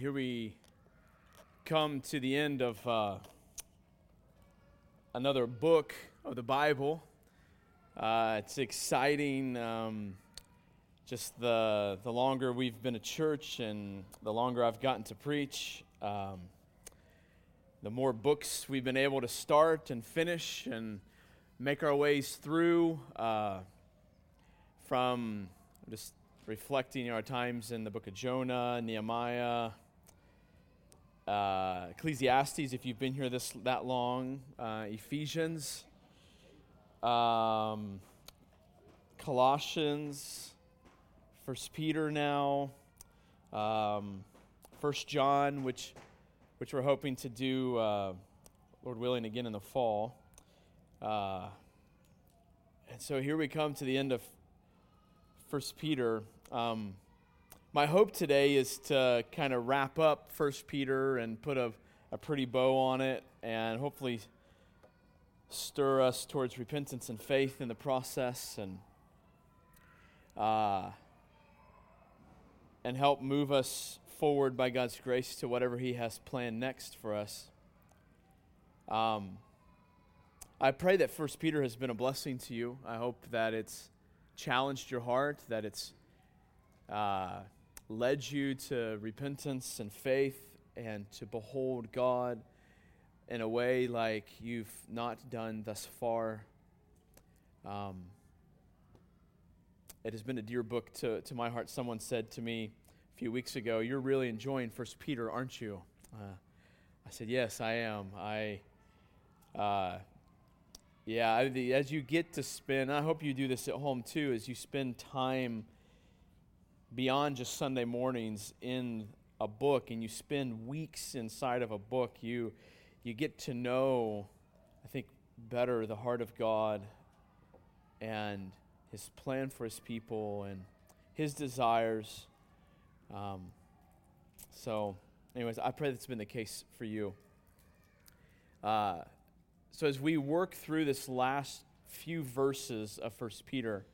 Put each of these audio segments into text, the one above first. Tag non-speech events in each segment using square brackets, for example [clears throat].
here we come to the end of uh, another book of the Bible. Uh, it's exciting. Um, just the the longer we've been a church and the longer I've gotten to preach, um, the more books we've been able to start and finish and make our ways through. Uh, from just reflecting our times in the book of Jonah, Nehemiah, uh, Ecclesiastes, if you've been here this that long, uh, Ephesians, um, Colossians, First Peter now, um, First John, which which we're hoping to do, uh, Lord willing, again in the fall. Uh, and so here we come to the end of First Peter. Um, my hope today is to kind of wrap up First Peter and put a, a pretty bow on it and hopefully stir us towards repentance and faith in the process and uh, and help move us forward by God's grace to whatever He has planned next for us. Um, I pray that First Peter has been a blessing to you. I hope that it's challenged your heart, that it's uh, led you to repentance and faith and to behold God in a way like you've not done thus far. Um, it has been a dear book to, to my heart. Someone said to me a few weeks ago, You're really enjoying First Peter, aren't you? Uh, I said, Yes, I am. I. Uh, yeah, The as you get to spend, I hope you do this at home too, as you spend time beyond just Sunday mornings in a book and you spend weeks inside of a book, you, you get to know, I think, better the heart of God and his plan for his people and his desires. Um, so, anyways, I pray that's been the case for you. Uh, so, as we work through this last few verses of First Peter,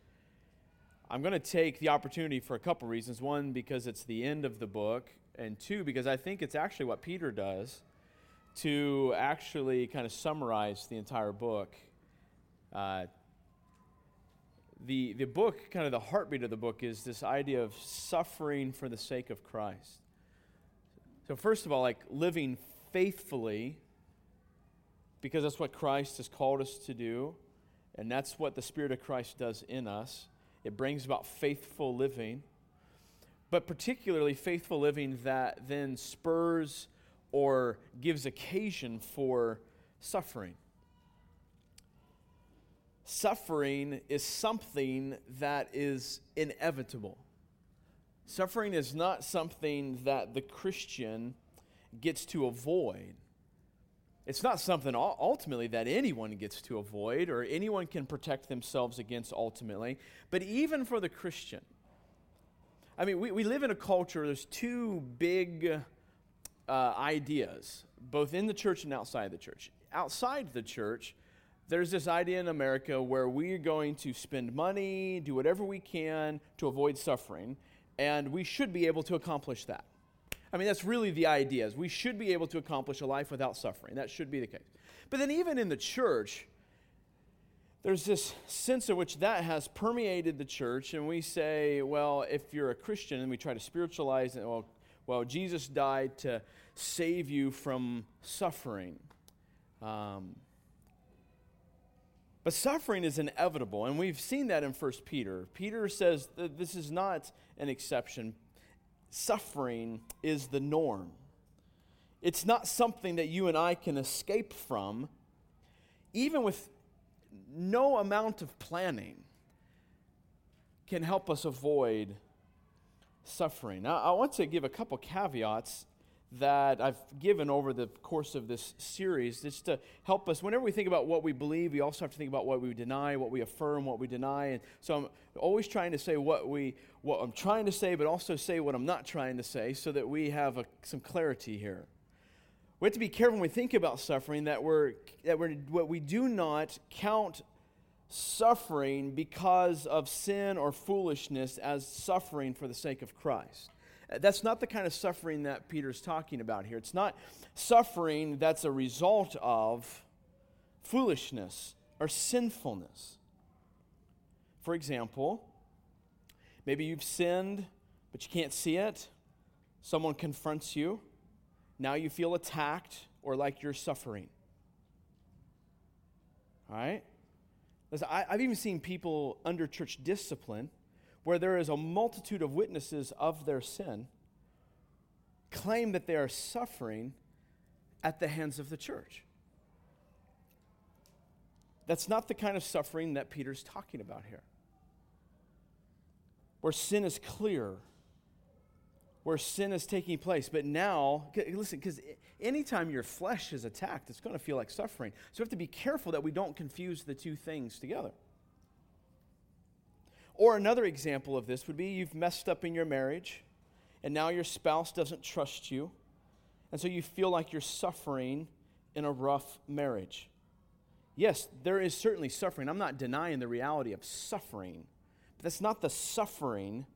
I'm going to take the opportunity for a couple reasons. One, because it's the end of the book, and two, because I think it's actually what Peter does to actually kind of summarize the entire book. Uh, the, the book, kind of the heartbeat of the book, is this idea of suffering for the sake of Christ. So, first of all, like living faithfully, because that's what Christ has called us to do, and that's what the Spirit of Christ does in us. It brings about faithful living, but particularly faithful living that then spurs or gives occasion for suffering. Suffering is something that is inevitable. Suffering is not something that the Christian gets to avoid. It's not something ultimately that anyone gets to avoid or anyone can protect themselves against ultimately. But even for the Christian, I mean, we, we live in a culture, there's two big uh, ideas, both in the church and outside the church. Outside the church, there's this idea in America where we're going to spend money, do whatever we can to avoid suffering, and we should be able to accomplish that. I mean, that's really the idea. Is we should be able to accomplish a life without suffering. That should be the case. But then, even in the church, there's this sense in which that has permeated the church, and we say, well, if you're a Christian, and we try to spiritualize it, well, well Jesus died to save you from suffering. Um, but suffering is inevitable, and we've seen that in 1 Peter. Peter says that this is not an exception suffering is the norm. It's not something that you and I can escape from, even with no amount of planning, can help us avoid suffering. Now, I want to give a couple caveats that I've given over the course of this series just to help us. Whenever we think about what we believe, we also have to think about what we deny, what we affirm, what we deny. And so I'm always trying to say what we what I'm trying to say, but also say what I'm not trying to say, so that we have a, some clarity here. We have to be careful when we think about suffering that we're that we're what we do not count suffering because of sin or foolishness as suffering for the sake of Christ. That's not the kind of suffering that Peter's talking about here. It's not suffering that's a result of foolishness or sinfulness. For example, maybe you've sinned, but you can't see it. Someone confronts you. Now you feel attacked or like you're suffering. All right? Listen, I, I've even seen people under church discipline where there is a multitude of witnesses of their sin claim that they are suffering at the hands of the church. That's not the kind of suffering that Peter's talking about here. Where sin is clear, where sin is taking place. But now, listen, because anytime your flesh is attacked, it's going to feel like suffering. So we have to be careful that we don't confuse the two things together. Or another example of this would be you've messed up in your marriage, and now your spouse doesn't trust you, and so you feel like you're suffering in a rough marriage. Yes, there is certainly suffering. I'm not denying the reality of suffering, but that's not the suffering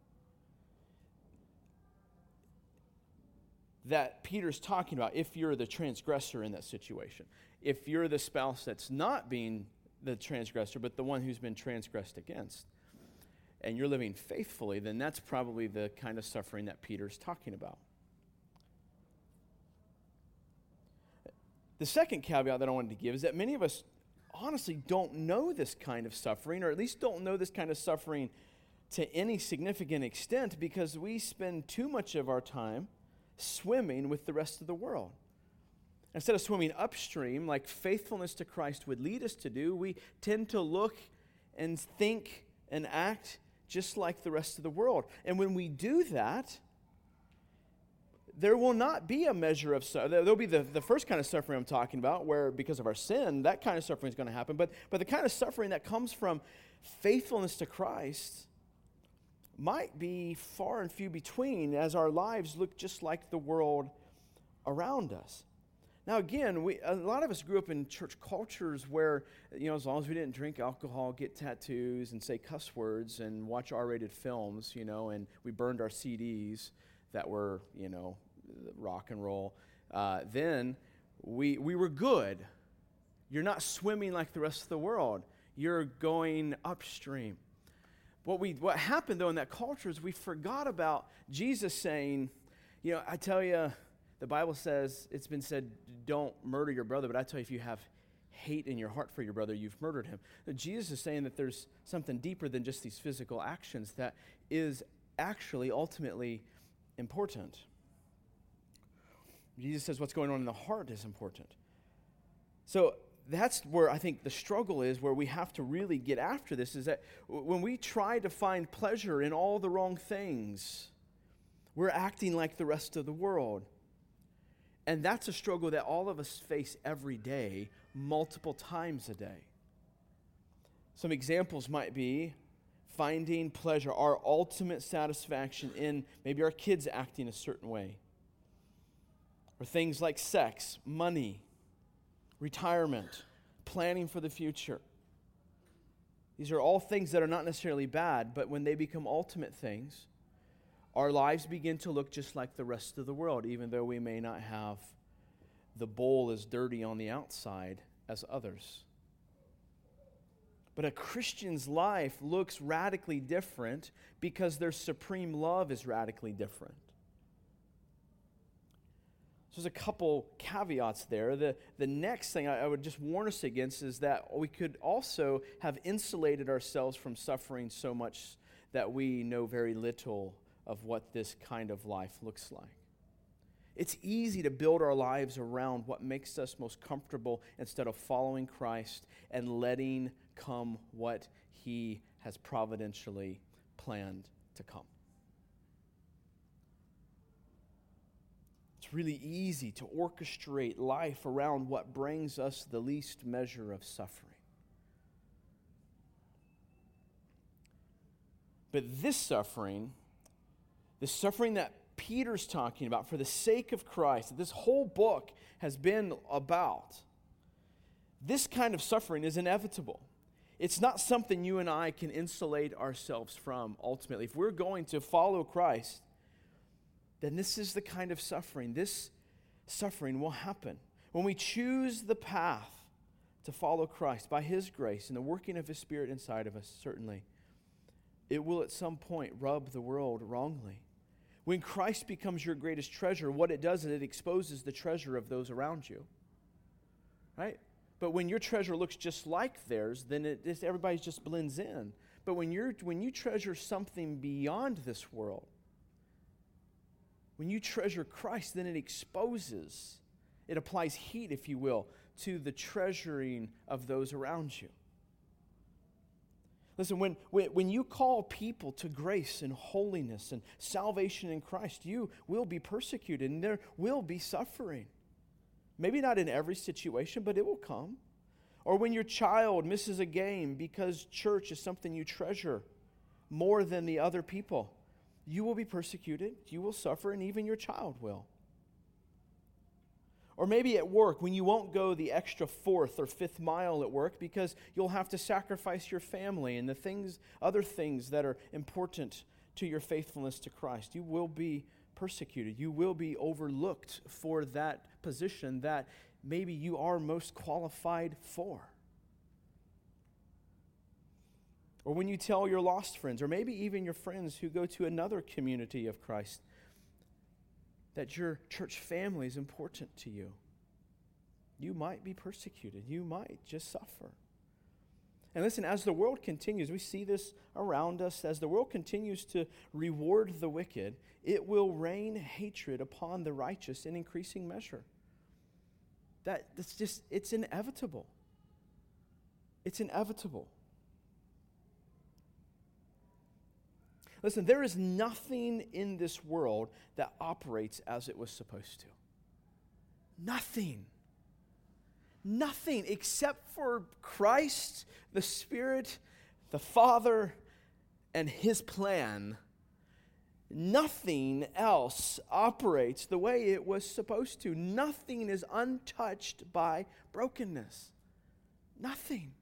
that Peter's talking about if you're the transgressor in that situation. If you're the spouse that's not being the transgressor, but the one who's been transgressed against, and you're living faithfully, then that's probably the kind of suffering that Peter's talking about. The second caveat that I wanted to give is that many of us honestly don't know this kind of suffering, or at least don't know this kind of suffering to any significant extent because we spend too much of our time swimming with the rest of the world. Instead of swimming upstream, like faithfulness to Christ would lead us to do, we tend to look and think and act just like the rest of the world. And when we do that, there will not be a measure of suffering. there'll be the, the first kind of suffering i'm talking about where because of our sin that kind of suffering is going to happen but but the kind of suffering that comes from faithfulness to christ might be far and few between as our lives look just like the world around us now again we, a lot of us grew up in church cultures where you know as long as we didn't drink alcohol get tattoos and say cuss words and watch r-rated films you know and we burned our cds that were you know rock and roll, uh, then we, we were good. You're not swimming like the rest of the world, you're going upstream. What, we, what happened, though, in that culture is we forgot about Jesus saying, You know, I tell you, the Bible says, it's been said, don't murder your brother, but I tell you, if you have hate in your heart for your brother, you've murdered him. Jesus is saying that there's something deeper than just these physical actions that is actually ultimately important. Jesus says what's going on in the heart is important. So that's where I think the struggle is, where we have to really get after this, is that when we try to find pleasure in all the wrong things, we're acting like the rest of the world. And that's a struggle that all of us face every day, multiple times a day. Some examples might be finding pleasure, our ultimate satisfaction in maybe our kids acting a certain way or things like sex, money, retirement, planning for the future. These are all things that are not necessarily bad, but when they become ultimate things, our lives begin to look just like the rest of the world, even though we may not have the bowl as dirty on the outside as others. But a Christian's life looks radically different because their supreme love is radically different. So there's a couple caveats there. The, the next thing I, I, would just warn us against is that we could also have insulated ourselves from suffering so much that we know very little of what this kind of life looks like. It's easy to build our lives around what makes us most comfortable instead of following Christ and letting come what He has providentially planned to come. It's really easy to orchestrate life around what brings us the least measure of suffering. But this suffering, the suffering that Peter's talking about for the sake of Christ, that this whole book has been about, this kind of suffering is inevitable. It's not something you and I can insulate ourselves from ultimately. If we're going to follow Christ, then this is the kind of suffering. This suffering will happen. When we choose the path to follow Christ by His grace and the working of His Spirit inside of us, certainly, it will at some point rub the world wrongly. When Christ becomes your greatest treasure, what it does is it exposes the treasure of those around you. Right? But when your treasure looks just like theirs, then it just, everybody just blends in. But when, you're, when you treasure something beyond this world, when you treasure Christ, then it exposes, it applies heat, if you will, to the treasuring of those around you. Listen, when, when you call people to grace and holiness and salvation in Christ, you will be persecuted and there will be suffering. Maybe not in every situation, but it will come. Or when your child misses a game because church is something you treasure more than the other people, you will be persecuted, you will suffer, and even your child will. Or maybe at work, when you won't go the extra fourth or fifth mile at work because you'll have to sacrifice your family and the things, other things that are important to your faithfulness to Christ. You will be persecuted. You will be overlooked for that position that maybe you are most qualified for. Or when you tell your lost friends, or maybe even your friends who go to another community of Christ, that your church family is important to you. You might be persecuted. You might just suffer. And listen, as the world continues, we see this around us, as the world continues to reward the wicked, it will rain hatred upon the righteous in increasing measure. That, that's just, it's inevitable. It's inevitable. Listen, there is nothing in this world that operates as it was supposed to. Nothing. Nothing except for Christ, the Spirit, the Father, and His plan. Nothing else operates the way it was supposed to. Nothing is untouched by brokenness. Nothing.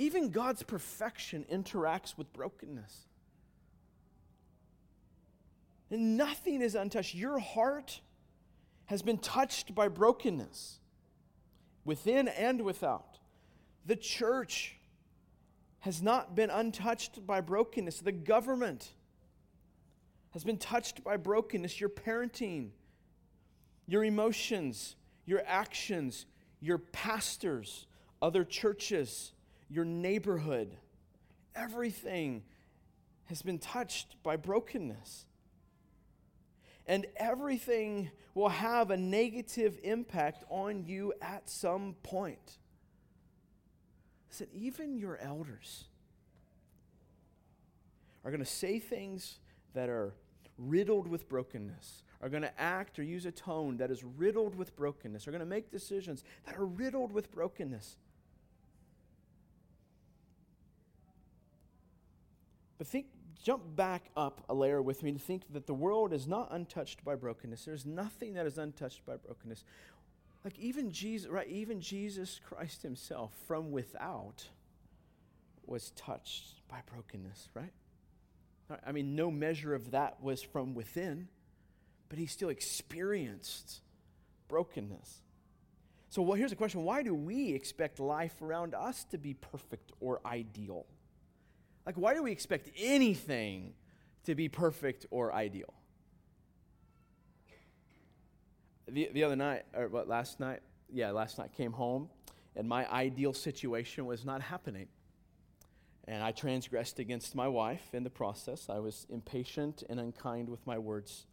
Even God's perfection interacts with brokenness. And nothing is untouched. Your heart has been touched by brokenness, within and without. The church has not been untouched by brokenness. The government has been touched by brokenness. Your parenting, your emotions, your actions, your pastors, other churches your neighborhood. Everything has been touched by brokenness. And everything will have a negative impact on you at some point. Listen, even your elders are going to say things that are riddled with brokenness, are going to act or use a tone that is riddled with brokenness, are going to make decisions that are riddled with brokenness. But think, jump back up a layer with me to think that the world is not untouched by brokenness. There's nothing that is untouched by brokenness. Like even Jesus, right? Even Jesus Christ himself from without was touched by brokenness, right? I mean, no measure of that was from within, but he still experienced brokenness. So, well, here's the question why do we expect life around us to be perfect or ideal? Like, why do we expect anything to be perfect or ideal? The, the other night, or what, last night? Yeah, last night came home, and my ideal situation was not happening. And I transgressed against my wife in the process. I was impatient and unkind with my words,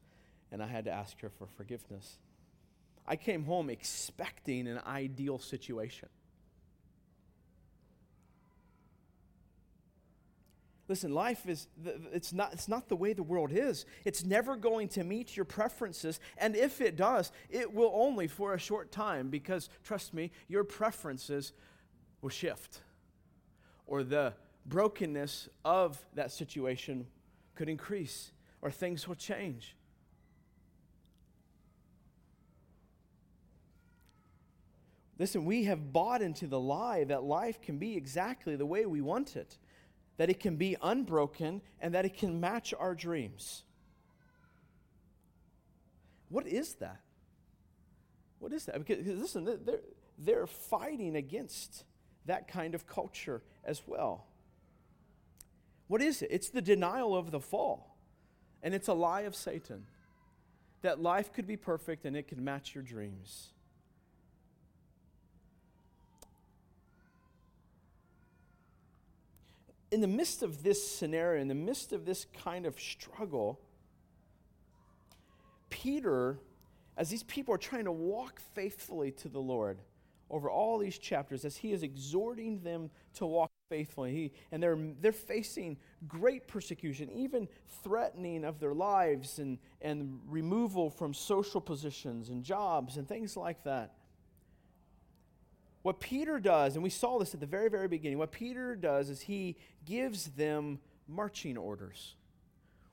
and I had to ask her for forgiveness. I came home expecting an ideal situation. Listen, life is, it's not, it's not the way the world is. It's never going to meet your preferences. And if it does, it will only for a short time because, trust me, your preferences will shift. Or the brokenness of that situation could increase, or things will change. Listen, we have bought into the lie that life can be exactly the way we want it that it can be unbroken, and that it can match our dreams. What is that? What is that? Because, listen, they're, they're fighting against that kind of culture as well. What is it? It's the denial of the fall, and it's a lie of Satan that life could be perfect and it could match your dreams. In the midst of this scenario, in the midst of this kind of struggle, Peter, as these people are trying to walk faithfully to the Lord over all these chapters, as he is exhorting them to walk faithfully, he, and they're, they're facing great persecution, even threatening of their lives and, and removal from social positions and jobs and things like that. What Peter does, and we saw this at the very, very beginning, what Peter does is he gives them marching orders.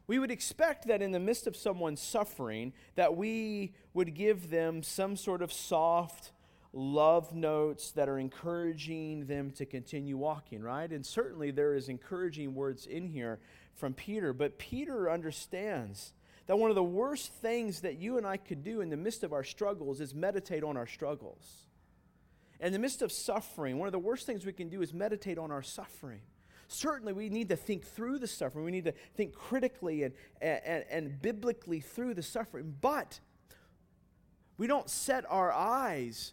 We would expect that in the midst of someone suffering, that we would give them some sort of soft love notes that are encouraging them to continue walking, right? And certainly there is encouraging words in here from Peter, but Peter understands that one of the worst things that you and I could do in the midst of our struggles is meditate on our struggles. In the midst of suffering, one of the worst things we can do is meditate on our suffering. Certainly, we need to think through the suffering. We need to think critically and, and, and biblically through the suffering. But we don't set our eyes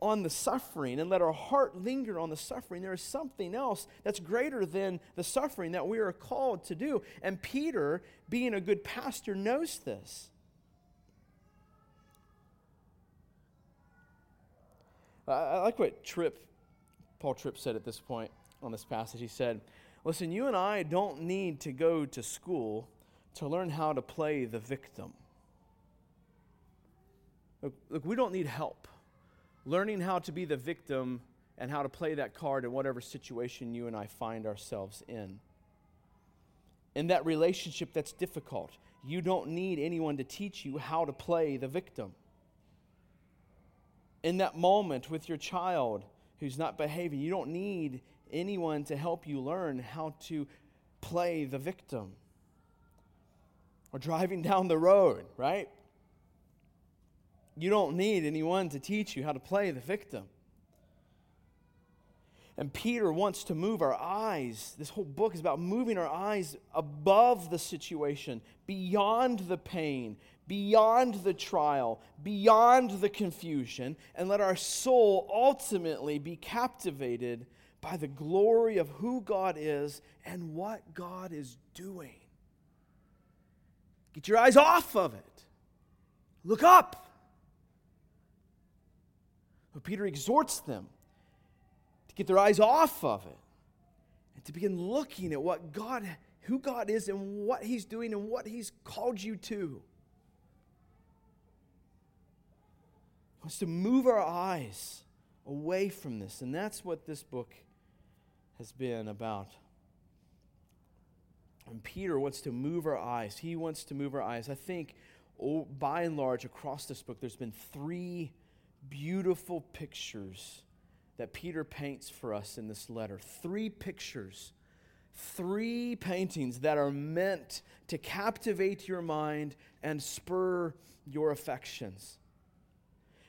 on the suffering and let our heart linger on the suffering. There is something else that's greater than the suffering that we are called to do. And Peter, being a good pastor, knows this. I like what Tripp, Paul Tripp said at this point on this passage. He said, Listen, you and I don't need to go to school to learn how to play the victim. Look, look, we don't need help learning how to be the victim and how to play that card in whatever situation you and I find ourselves in. In that relationship that's difficult, you don't need anyone to teach you how to play the victim. In that moment with your child who's not behaving, you don't need anyone to help you learn how to play the victim. Or driving [laughs] down the road, right? You don't need anyone to teach you how to play the victim. And Peter wants to move our eyes. This whole book is about moving our eyes above the situation, beyond the pain, beyond the trial, beyond the confusion, and let our soul ultimately be captivated by the glory of who God is and what God is doing. Get your eyes off of it. Look up. But Peter exhorts them to get their eyes off of it and to begin looking at what God, who God is and what He's doing and what He's called you to. Wants to move our eyes away from this, and that's what this book has been about. And Peter wants to move our eyes. He wants to move our eyes. I think, oh, by and large, across this book, there's been three beautiful pictures that Peter paints for us in this letter. Three pictures, three paintings that are meant to captivate your mind and spur your affections.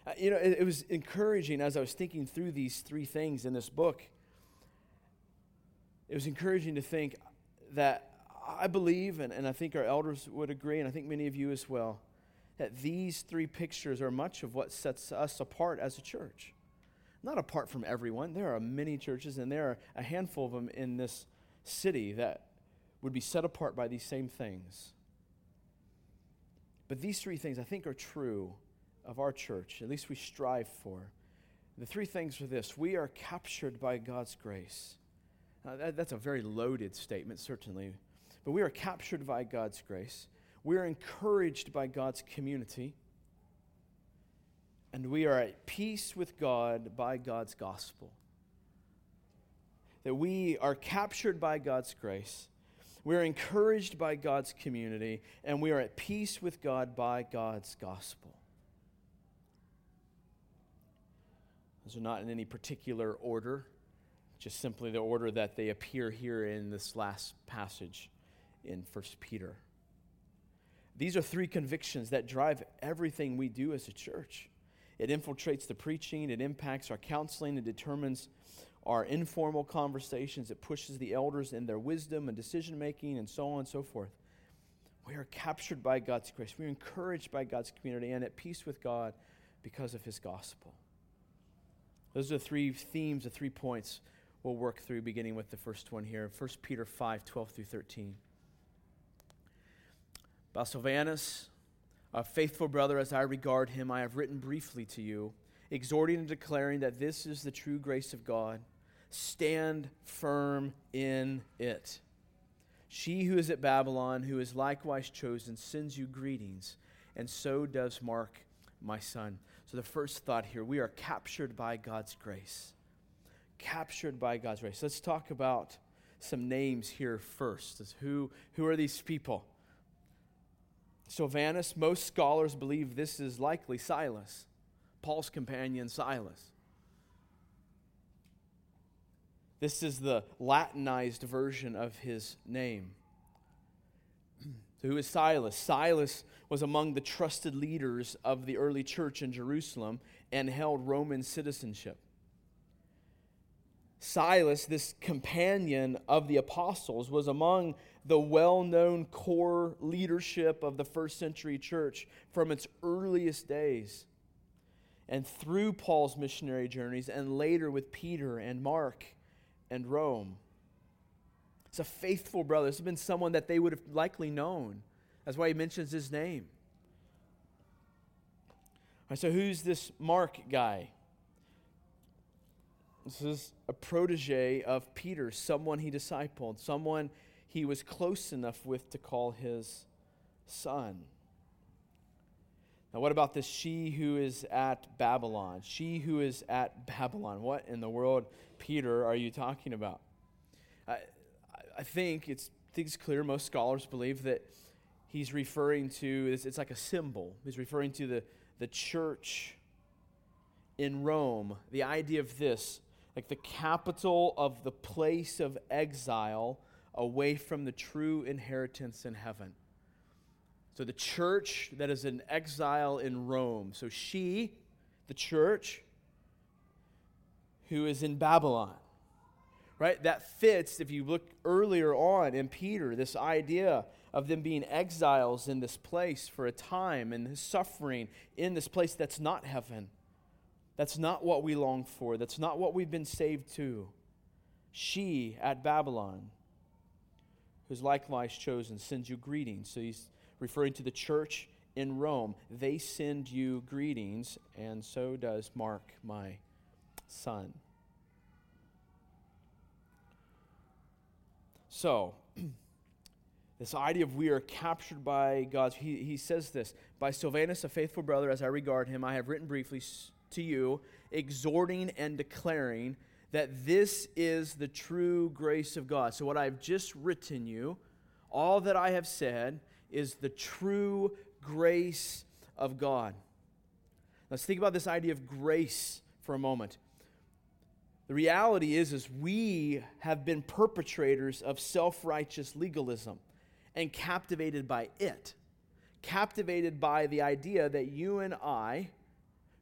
Uh, you know, it, it was encouraging as I was thinking through these three things in this book. It was encouraging to think that I believe, and, and I think our elders would agree, and I think many of you as well that these three pictures are much of what sets us apart as a church. Not apart from everyone. There are many churches, and there are a handful of them in this city that would be set apart by these same things. But these three things I think are true of our church, at least we strive for. The three things are this we are captured by God's grace. That, that's a very loaded statement, certainly. But we are captured by God's grace. We're encouraged by God's community. And we are at peace with God by God's gospel. That we are captured by God's grace. We're encouraged by God's community. And we are at peace with God by God's gospel. Those are not in any particular order, just simply the order that they appear here in this last passage in 1 Peter. These are three convictions that drive everything we do as a church. It infiltrates the preaching, it impacts our counseling, it determines our informal conversations, it pushes the elders in their wisdom and decision making, and so on and so forth. We are captured by God's grace. We are encouraged by God's community and at peace with God because of his gospel. Those are the three themes, the three points we'll work through, beginning with the first one here 1 Peter 5 12 through 13. About Silvanus, a faithful brother as I regard him, I have written briefly to you, exhorting and declaring that this is the true grace of God. Stand firm in it. She who is at Babylon, who is likewise chosen, sends you greetings, and so does Mark, my son. So, the first thought here we are captured by God's grace. Captured by God's grace. Let's talk about some names here first. Who, who are these people? Silvanus, most scholars believe this is likely Silas, Paul's companion Silas. This is the Latinized version of his name. So, [clears throat] who is Silas? Silas was among the trusted leaders of the early church in Jerusalem and held Roman citizenship. Silas, this companion of the apostles, was among the well known core leadership of the first century church from its earliest days. And through Paul's missionary journeys, and later with Peter and Mark and Rome. It's a faithful brother. This has been someone that they would have likely known. That's why he mentions his name. All right, so, who's this Mark guy? This is a protege of Peter, someone he discipled, someone he was close enough with to call his son. Now, what about this she who is at Babylon? She who is at Babylon. What in the world, Peter, are you talking about? I, I think it's, I think it's clear. Most scholars believe that he's referring to, it's, it's like a symbol. He's referring to the, the church in Rome. The idea of this like the capital of the place of exile away from the true inheritance in heaven. So the church that is in exile in Rome. So she, the church, who is in Babylon. Right? That fits, if you look earlier on in Peter, this idea of them being exiles in this place for a time and suffering in this place that's not heaven. That's not what we long for. That's not what we've been saved to. She at Babylon, who's likewise chosen, sends you greetings. So he's referring to the church in Rome. They send you greetings, and so does Mark, my son. So, [clears throat] this idea of we are captured by God's, he, he says this by Silvanus, a faithful brother, as I regard him, I have written briefly to you, exhorting and declaring that this is the true grace of God. So, what I've just written you, all that I have said, is the true grace of God. Let's think about this idea of grace for a moment. The reality is, is we have been perpetrators of self-righteous legalism and captivated by it. Captivated by the idea that you and I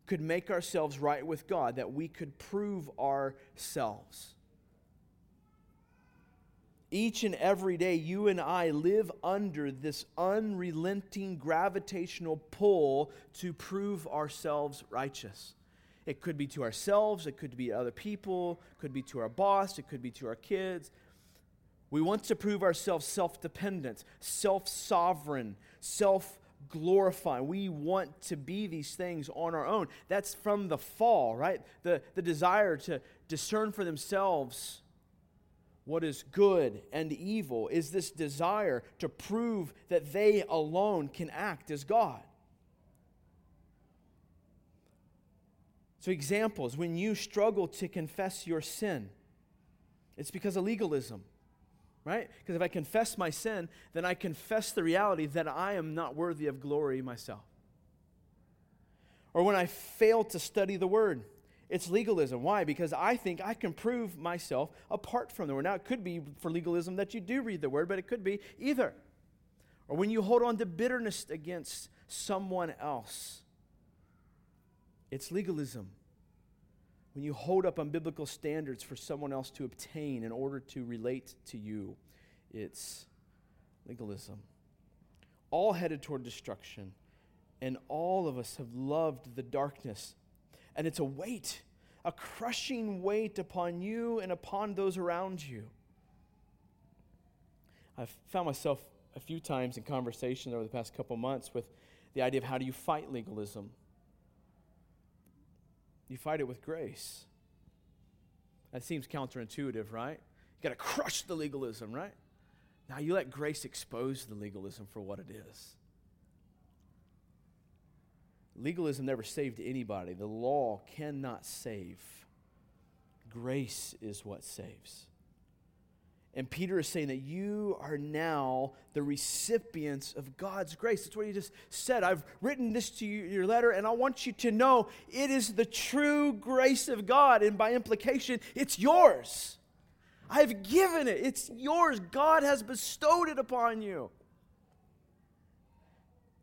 could make ourselves right with God, that we could prove ourselves. Each and every day, you and I live under this unrelenting gravitational pull to prove ourselves righteous. It could be to ourselves, it could be to other people, it could be to our boss, it could be to our kids. We want to prove ourselves self dependent, self sovereign, self glorifying. We want to be these things on our own. That's from the fall, right? The, the desire to discern for themselves what is good and evil is this desire to prove that they alone can act as God. So, examples when you struggle to confess your sin, it's because of legalism right? Because if I confess my sin, then I confess the reality that I am not worthy of glory myself. Or when I fail to study the word, It's legalism. Why? Because I think I can prove myself apart from the word. Now, it could be for legalism that you do read the word, but it could be either. Or when you hold on to bitterness against someone else, it's legalism. When you hold up unbiblical standards for someone else to obtain in order to relate to you, it's legalism. All headed toward destruction, and all of us have loved the darkness and it's a weight, a crushing weight upon you and upon those around you. I've found myself a few times in conversation over the past couple months with the idea of how do you fight legalism? You fight it with grace. That seems counterintuitive, right? You got to crush the legalism, right? Now you let grace expose the legalism for what it is. Legalism never saved anybody. The law cannot save. Grace is what saves. And Peter is saying that you are now the recipients of God's grace. That's what he just said. I've written this to you, your letter, and I want you to know it is the true grace of God, and by implication, it's yours. I've given it, it's yours. God has bestowed it upon you.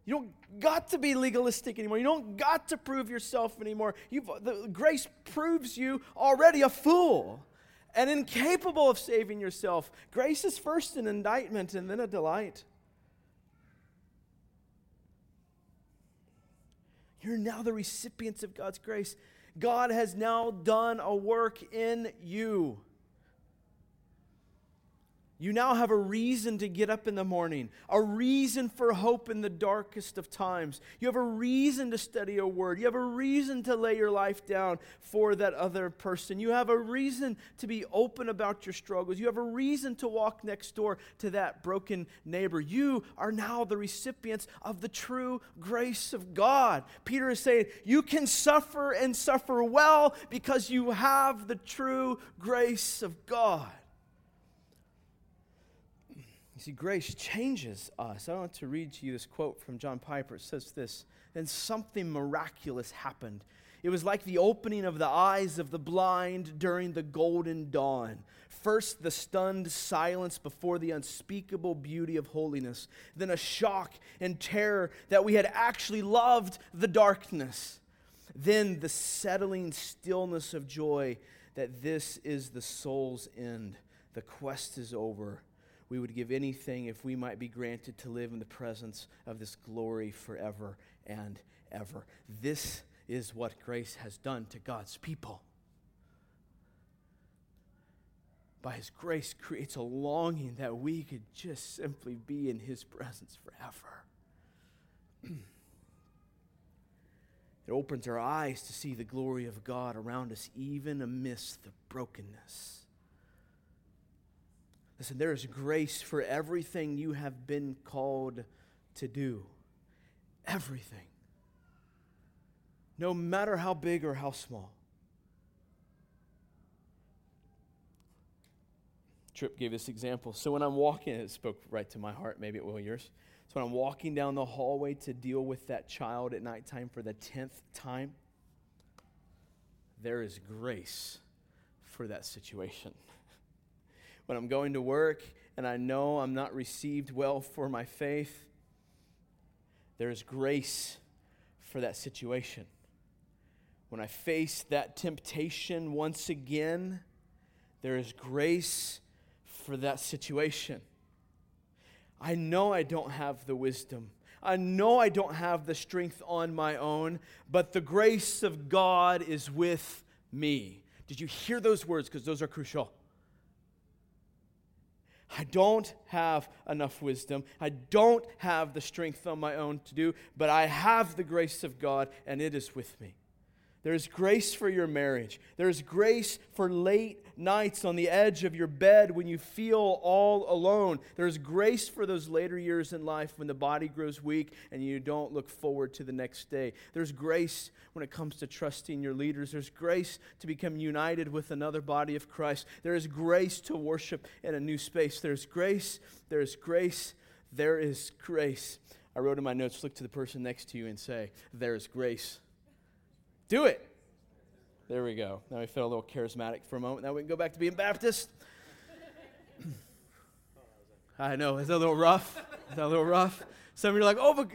You don't got to be legalistic anymore. You don't got to prove yourself anymore. You've, the grace proves you already a fool and incapable of saving yourself. Grace is first an indictment and then a delight. You're now the recipients of God's grace. God has now done a work in you. You now have a reason to get up in the morning, a reason for hope in the darkest of times. You have a reason to study a word. You have a reason to lay your life down for that other person. You have a reason to be open about your struggles. You have a reason to walk next door to that broken neighbor. You are now the recipients of the true grace of God. Peter is saying, You can suffer and suffer well because you have the true grace of God. You see, grace changes us. I want to read to you this quote from John Piper. It says this Then something miraculous happened. It was like the opening of the eyes of the blind during the golden dawn. First, the stunned silence before the unspeakable beauty of holiness, then a shock and terror that we had actually loved the darkness. Then the settling stillness of joy that this is the soul's end. The quest is over we would give anything if we might be granted to live in the presence of this glory forever and ever. This is what grace has done to God's people. By His grace, creates a longing that we could just simply be in His presence forever. [clears throat] it opens our eyes to see the glory of God around us, even amidst the brokenness. Listen, there is grace for everything you have been called to do. Everything. No matter how big or how small. Tripp gave this example. So when I'm walking, it spoke right to my heart, maybe it will yours. So when I'm walking down the hallway to deal with that child at nighttime for the 10th time, there is grace for that situation when I'm going to work and I know I'm not received well for my faith, there's grace for that situation. When I face that temptation once again, there is grace for that situation. I know I don't have the wisdom. I know I don't have the strength on my own, but the grace of God is with me. Did you hear those words? Because those are crucial. I don't have enough wisdom. I don't have the strength on my own to do, but I have the grace of God, and it is with me. There's grace for your marriage. There's grace for late nights on the edge of your bed when you feel all alone. There's grace for those later years in life when the body grows weak and you don't look forward to the next day. There's grace when it comes to trusting your leaders. There's grace to become united with another body of Christ. There is grace to worship in a new space. There's grace. There's grace. There is grace. I wrote in my notes look to the person next to you and say, There is grace. Do it. There we go. Now we feel a little charismatic for a moment. Now we can go back to being Baptist. [clears throat] I know, it's a little rough. It's a little rough. Some of you are like, oh, but.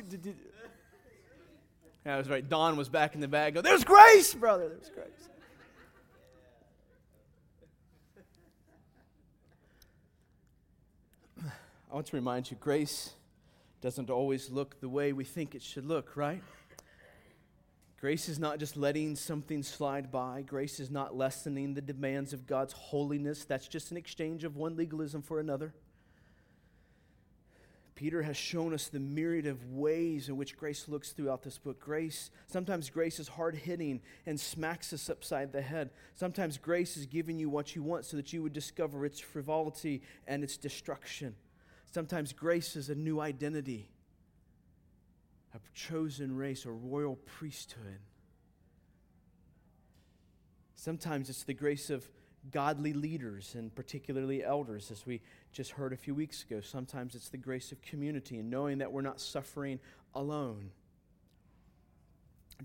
Yeah, I was right. Don was back in the bag. Go, there's grace, brother. There's grace. I want to remind you grace doesn't always look the way we think it should look, right? Grace is not just letting something slide by. Grace is not lessening the demands of God's holiness. That's just an exchange of one legalism for another. Peter has shown us the myriad of ways in which grace looks throughout this book. Grace, sometimes grace is hard hitting and smacks us upside the head. Sometimes grace is giving you what you want so that you would discover its frivolity and its destruction. Sometimes grace is a new identity a chosen race, a royal priesthood. Sometimes it's the grace of godly leaders and particularly elders, as we just heard a few weeks ago. Sometimes it's the grace of community and knowing that we're not suffering alone.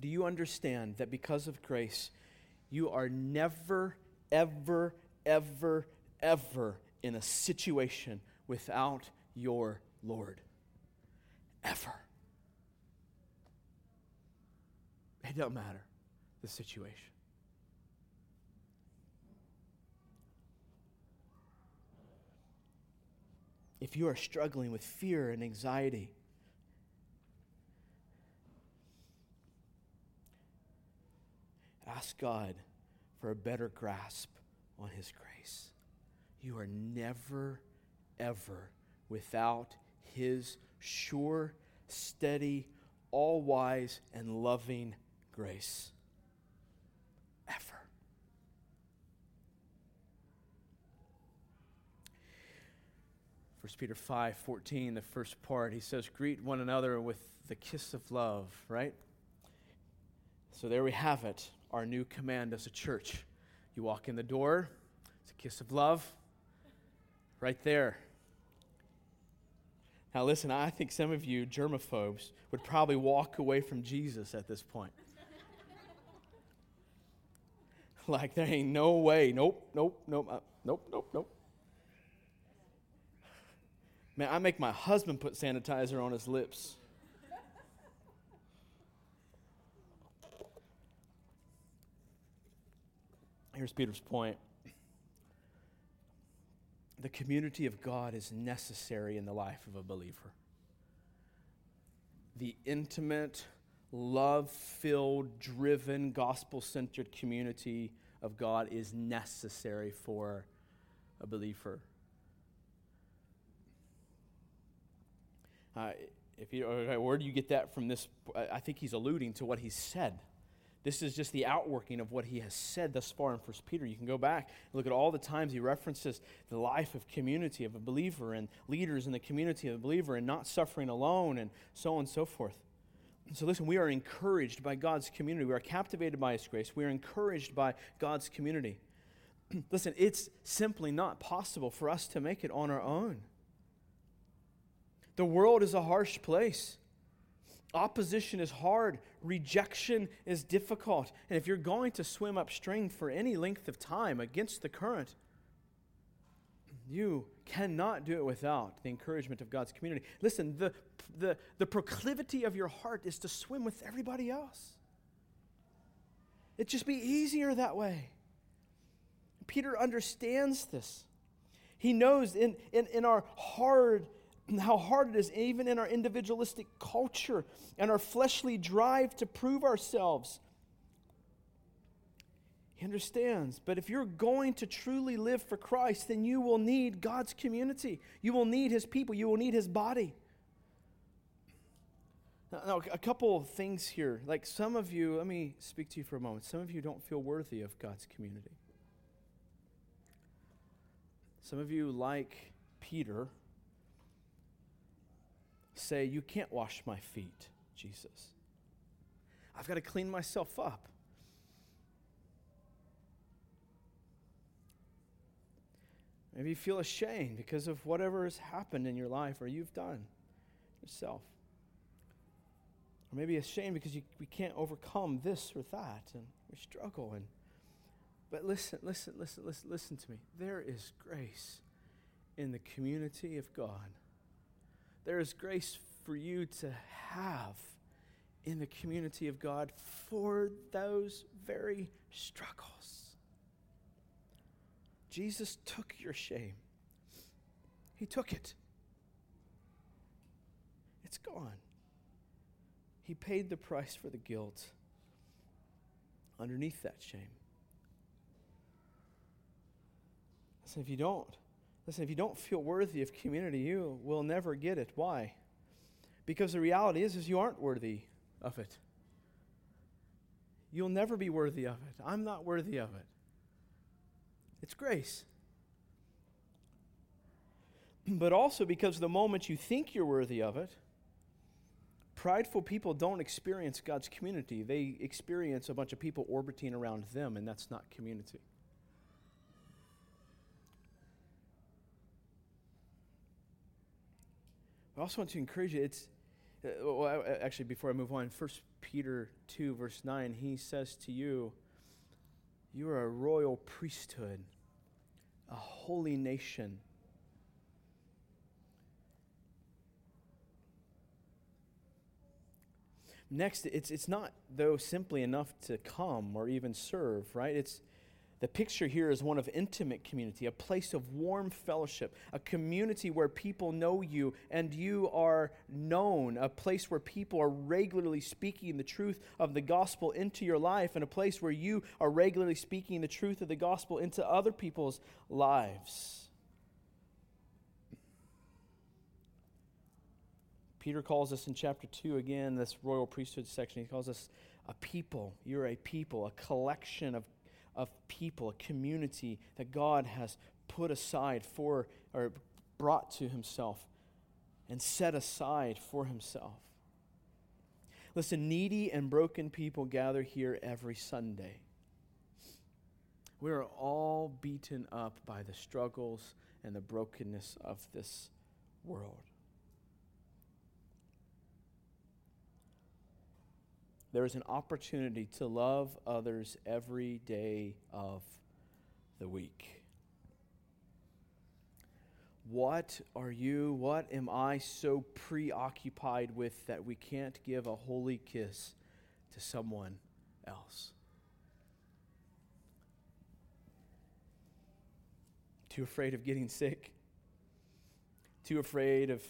Do you understand that because of grace, you are never, ever, ever, ever in a situation without your Lord? Ever. It don't matter the situation. If you are struggling with fear and anxiety, ask God for a better grasp on His grace. You are never, ever without His sure, steady, all wise, and loving grace ever. First Peter 5 14, the first part, he says, Greet one another with the kiss of love, right? So there we have it, our new command as a church. You walk in the door, it's a kiss of love, right there. Now, listen, I think some of you germaphobes would probably walk away from Jesus at this point. [laughs] like, there ain't no way. Nope, nope, nope, uh, nope, nope, nope. Man, I make my husband put sanitizer on his lips. Here's Peter's point the community of God is necessary in the life of a believer. The intimate, love filled, driven, gospel centered community of God is necessary for a believer. Uh, if you, where do you get that from this? I think he's alluding to what he said. This is just the outworking of what he has said thus far in 1 Peter. You can go back and look at all the times he references the life of community of a believer and leaders in the community of a believer and not suffering alone and so on and so forth. So, listen, we are encouraged by God's community. We are captivated by His grace. We are encouraged by God's community. [clears throat] listen, it's simply not possible for us to make it on our own. The world is a harsh place. Opposition is hard, rejection is difficult. And if you're going to swim upstream for any length of time against the current, you cannot do it without the encouragement of God's community. Listen, the, the, the proclivity of your heart is to swim with everybody else. It'd just be easier that way. Peter understands this. He knows in, in, in our hard how hard it is, even in our individualistic culture and our fleshly drive to prove ourselves. He understands. But if you're going to truly live for Christ, then you will need God's community. You will need His people. You will need His body. Now, now, a couple of things here. Like some of you, let me speak to you for a moment. Some of you don't feel worthy of God's community. Some of you, like Peter, say, You can't wash my feet, Jesus. I've got to clean myself up. Maybe you feel ashamed because of whatever has happened in your life or you've done yourself. Or maybe ashamed because you, we can't overcome this or that and we struggle. And But listen, listen, listen, listen, listen to me. There is grace in the community of God. There is grace for you to have in the community of God for those very struggles. Jesus took your shame, He took it. It's gone. He paid the price for the guilt underneath that shame. Listen, if you don't, listen, if you don't feel worthy of community, you will never get it. Why? Because the reality is, is you aren't worthy of it. You'll never be worthy of it. I'm not worthy of it. It's grace. But also because the moment you think you're worthy of it, prideful people don't experience God's community. They experience a bunch of people orbiting around them, and that's not community. I also want to encourage you. It's uh, well, actually, before I move on, First Peter 2, verse 9, he says to you, You are a royal priesthood, a holy nation. Next, it's, it's not, though, simply enough to come or even serve, right? It's, the picture here is one of intimate community, a place of warm fellowship, a community where people know you and you are known, a place where people are regularly speaking the truth of the gospel into your life, and a place where you are regularly speaking the truth of the gospel into other people's lives. Peter calls us in chapter 2 again, this royal priesthood section, he calls us a people. You're a people, a collection of of people, a community that God has put aside for, or brought to himself and set aside for himself. Listen, needy and broken people gather here every Sunday. We are all beaten up by the struggles and the brokenness of this world. There is an opportunity to love others every day of the week. What are you, what am I so preoccupied with that we can't give a holy kiss to someone else? Too afraid of getting sick? Too afraid of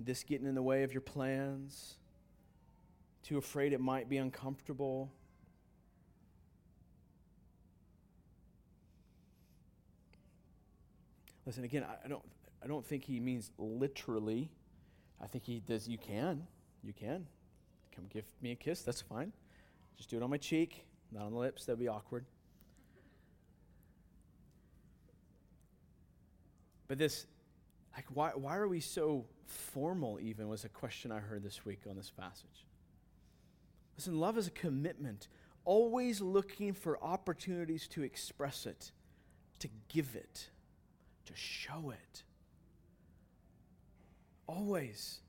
this getting in the way of your plans? Too afraid it might be uncomfortable. Listen, again, I don't, I don't think he means literally. I think he does, you can. You can. Come give me a kiss, that's fine. Just do it on my cheek, not on the lips, that'd be awkward. But this, like, why, why are we so formal, even, was a question I heard this week on this passage. Listen, love is a commitment, always looking for opportunities to express it, to give it, to show it. Always.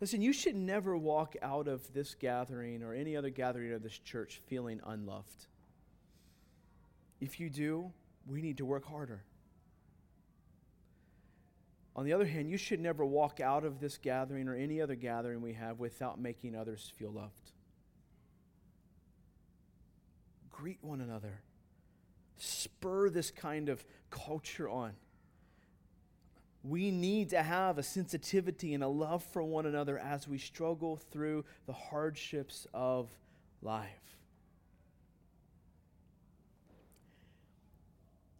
Listen, you should never walk out of this gathering or any other gathering of this church feeling unloved. If you do, we need to work harder. On the other hand, you should never walk out of this gathering or any other gathering we have without making others feel loved greet one another. Spur this kind of culture on. We need to have a sensitivity and a love for one another as we struggle through the hardships of life.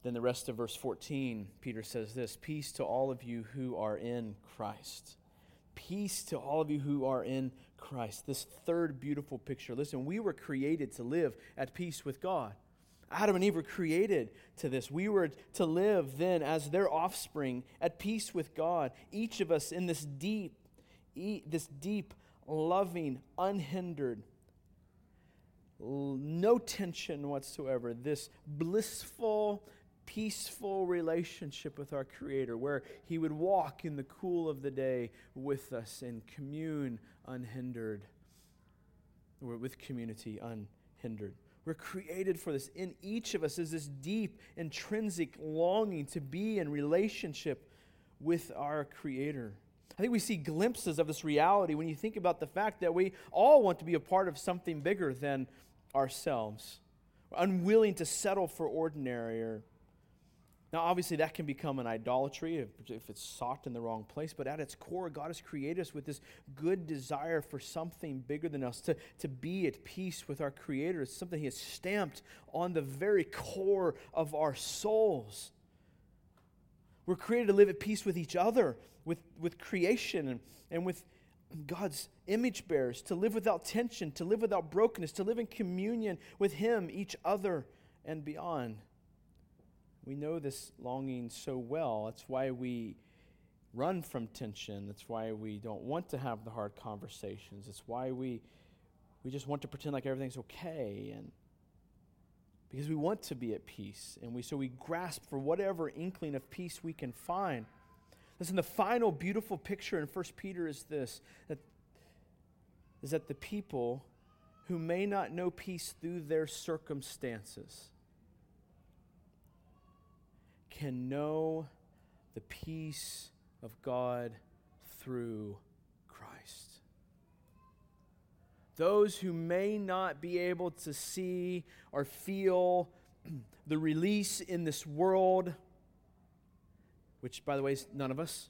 Then, the rest of verse 14, Peter says this Peace to all of you who are in Christ. Peace to all of you who are in Christ. This third beautiful picture. Listen, we were created to live at peace with God. Adam and Eve were created to this. We were to live then as their offspring at peace with God. Each of us in this deep, this deep, loving, unhindered, no tension whatsoever, this blissful, peaceful relationship with our Creator, where He would walk in the cool of the day with us and commune unhindered, or with community unhindered. We're created for this. In each of us is this deep, intrinsic longing to be in relationship with our Creator. I think we see glimpses of this reality when you think about the fact that we all want to be a part of something bigger than ourselves. We're unwilling to settle for ordinary or now, obviously, that can become an idolatry if, if, it's sought in the wrong place, but at its core, God has created us with this good desire for something bigger than us, to, to be at peace with our Creator. It's something He has stamped on the very core of our souls. We're created to live at peace with each other, with, with creation, and, and with God's image bearers, to live without tension, to live without brokenness, to live in communion with Him, each other, and beyond. We know this longing so well. That's why we run from tension. That's why we don't want to have the hard conversations. It's why we, we just want to pretend like everything's okay. And because we want to be at peace. And we, so we grasp for whatever inkling of peace we can find. Listen, the final beautiful picture in 1 Peter is this that, is that the people who may not know peace through their circumstances can know the peace of God through Christ. Those who may not be able to see or feel [clears throat] the release in this world, which, by the way, is none of us,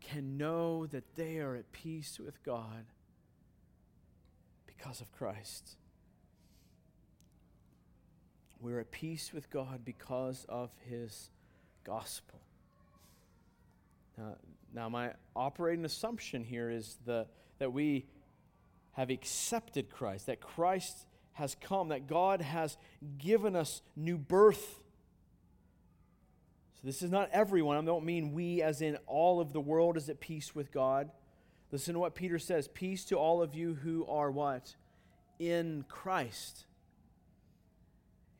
can know that they are at peace with God because of Christ. We're at peace with God because of His gospel. Now, now my operating assumption here is the, that we have accepted Christ, that Christ has come, that God has given us new birth. So this is not everyone. I don't mean we, as in all of the world, is at peace with God. Listen to what Peter says Peace to all of you who are what? In Christ.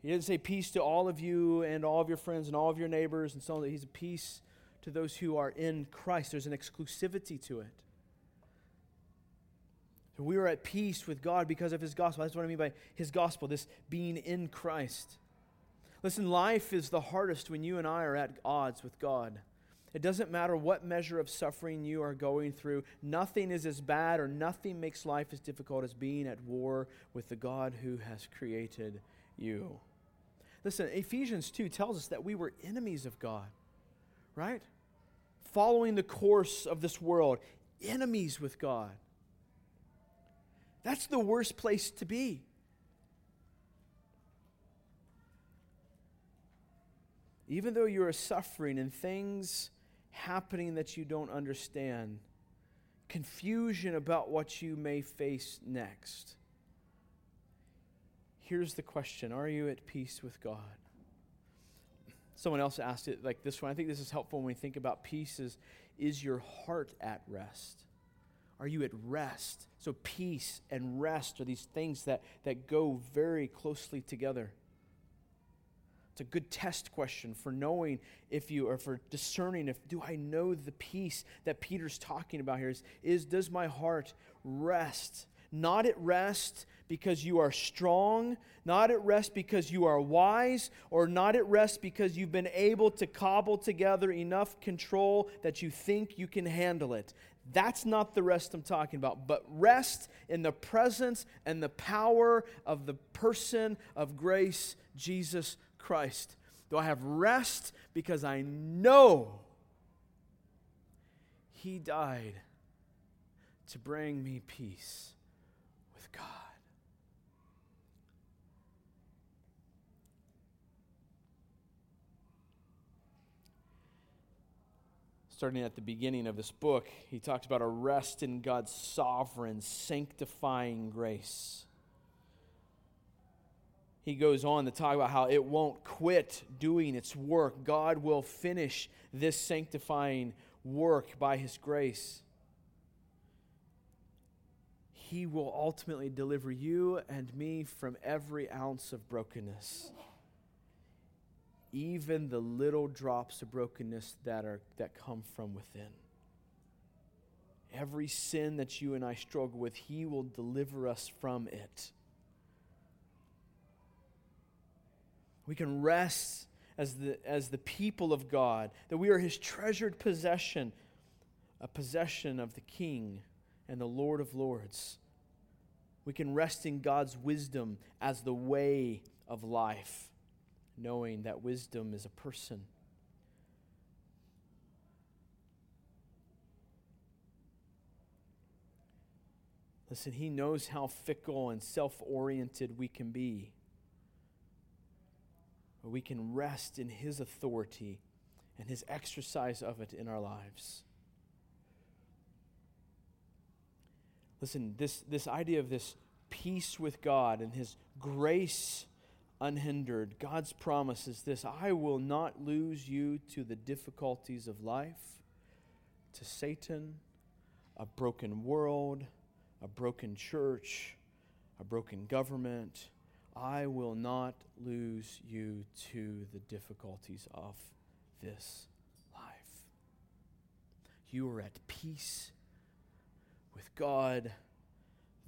He doesn't say peace to all of you and all of your friends and all of your neighbors and so on. He's a peace to those who are in Christ. There's an exclusivity to it. So we are at peace with God because of his gospel. That's what I mean by his gospel, this being in Christ. Listen, life is the hardest when you and I are at odds with God. It doesn't matter what measure of suffering you are going through, nothing is as bad or nothing makes life as difficult as being at war with the God who has created you. Listen, Ephesians 2 tells us that we were enemies of God, right? Following the course of this world, enemies with God. That's the worst place to be. Even though you are suffering and things happening that you don't understand, confusion about what you may face next Here's the question Are you at peace with God? Someone else asked it like this one. I think this is helpful when we think about peace is, is your heart at rest? Are you at rest? So peace and rest are these things that, that go very closely together. It's a good test question for knowing if you, or for discerning if, do I know the peace that Peter's talking about here? Is, is does my heart rest? Not at rest because you are strong, not at rest because you are wise, or not at rest because you've been able to cobble together enough control that you think you can handle it. That's not the rest I'm talking about, but rest in the presence and the power of the person of grace, Jesus Christ. Do I have rest because I know He died to bring me peace with God? Starting at the beginning of this book, he talks about a rest in God's sovereign, sanctifying grace. He goes on to talk about how it won't quit doing its work. God will finish this sanctifying work by his grace. He will ultimately deliver you and me from every ounce of brokenness even the little drops of brokenness that, are, that come from within. every sin that you and I struggle with, He will deliver us from it. We can rest as the, as the people of God, that we are His treasured possession, a possession of the King and the Lord of Lords. We can rest in God's wisdom as the way of life, knowing that wisdom is a person. Listen, He knows how fickle and self oriented we can be. But we can rest in His authority and His exercise of it in our lives. Listen, this, this idea of this peace with God and His grace unhindered, God's promise is this I will not lose you to the difficulties of life, to Satan, a broken world, a broken church, a broken government. I will not lose you to the difficulties of this life. You are at peace with God,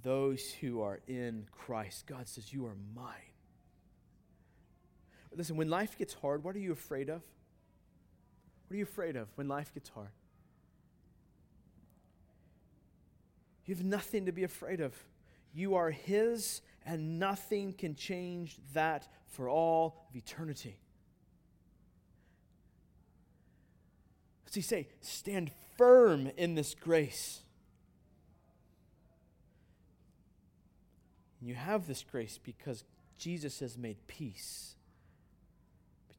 those who are in Christ. God says, You are mine. Listen, when life gets hard, what are you afraid of? What are you afraid of when life gets hard? You have nothing to be afraid of. You are His, and nothing can change that for all of eternity. What's He say? Stand firm in this grace. And you have this grace because Jesus has made peace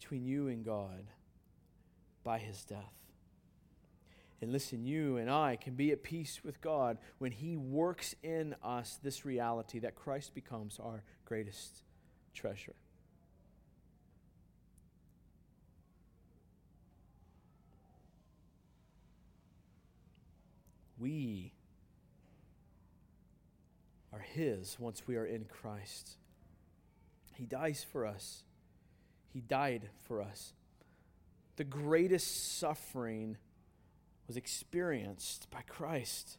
between you and God by his death. And listen, you and I can be at peace with God when He works in us this reality that Christ becomes our greatest treasure. We are His once we are in Christ. He dies for us, He died for us. The greatest suffering was experienced by Christ.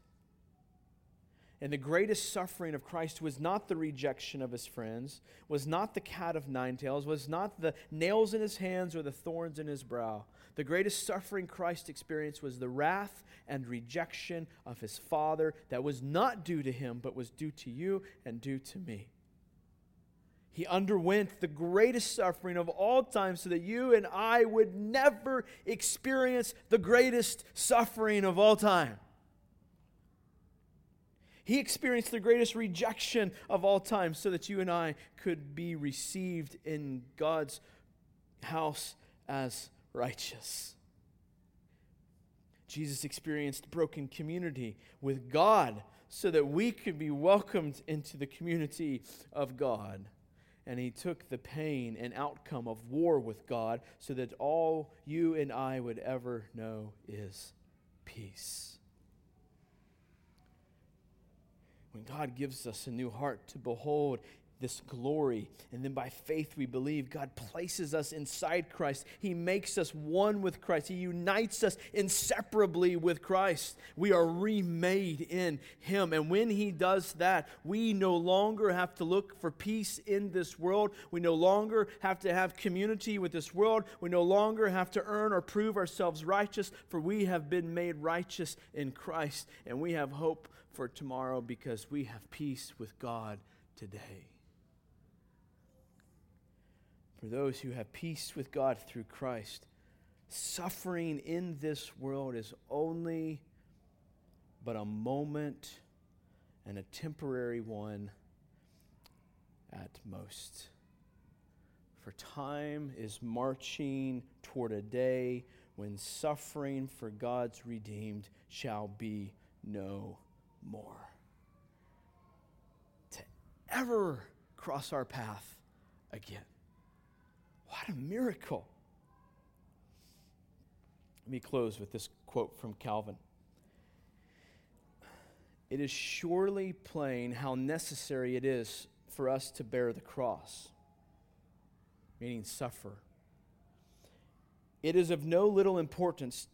And the greatest suffering of Christ was not the rejection of his friends, was not the cat of nine tails, was not the nails in his hands or the thorns in his brow. The greatest suffering Christ experienced was the wrath and rejection of his Father that was not due to him, but was due to you and due to me. He underwent the greatest suffering of all time so that you and I would never experience the greatest suffering of all time. He experienced the greatest rejection of all time so that you and I could be received in God's house as righteous. Jesus experienced broken community with God so that we could be welcomed into the community of God and he took the pain and outcome of war with God so that all you and I would ever know is peace. When God gives us a new heart to behold this glory. And then by faith, we believe God places us inside Christ. He makes us one with Christ. He unites us inseparably with Christ. We are remade in Him. And when He does that, we no longer have to look for peace in this world. We no longer have to have community with this world. We no longer have to earn or prove ourselves righteous, for we have been made righteous in Christ. And we have hope for tomorrow because we have peace with God today for those who have peace with God through Christ, suffering in this world is only but a moment and a temporary one at most. For time is marching toward a day when suffering for God's redeemed shall be no more. To ever cross our path again. What a miracle. Let me close with this quote from Calvin. It is surely plain how necessary it is for us to bear the cross, meaning suffer. It is of no little importance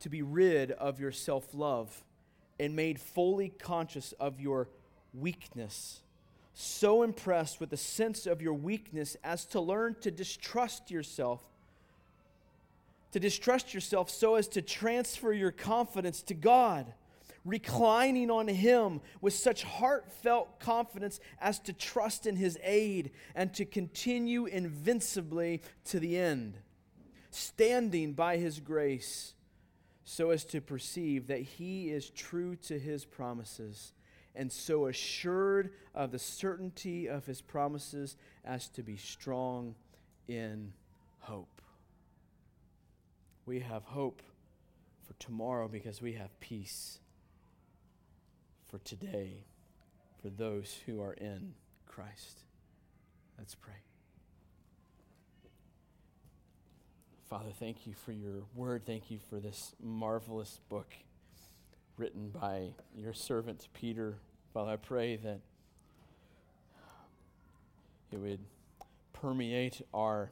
to be rid of your self love, and made fully conscious of your weakness. So impressed with the sense of your weakness as to learn to distrust yourself. To distrust yourself so as to transfer your confidence to God reclining on Him with such heartfelt confidence as to trust in His aid and to continue invincibly to the end, standing by His grace so as to perceive that He is true to His promises and so assured of the certainty of His promises as to be strong in hope. We have hope for tomorrow because we have peace for today for those who are in Christ. Let's pray. Father, thank you for your word. Thank you for this marvelous book written by your servant Peter. Father, I pray that it would permeate our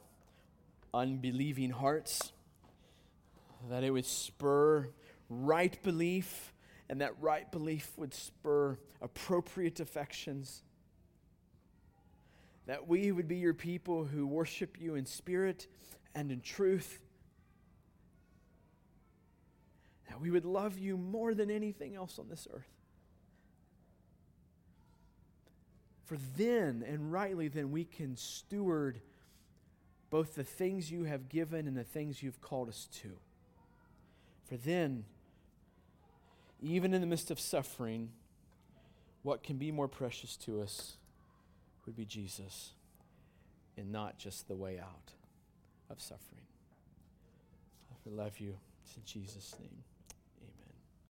unbelieving hearts, that it would spur right belief and that right belief would spur appropriate affections. That we would be your people who worship you in spirit and in truth. That we would love you more than anything else on this earth. For then, and rightly, then we can steward both the things you have given and the things you've called us to. For then, even in the midst of suffering, what can be more precious to us would be Jesus and not just the way out of suffering. I love you. It's in Jesus' name.